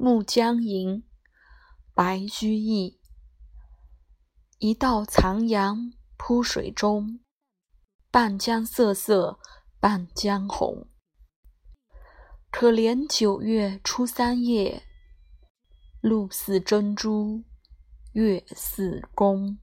暮江吟白居易一道残阳铺水中半江瑟瑟半江红。可怜九月初三夜露似真珠月似弓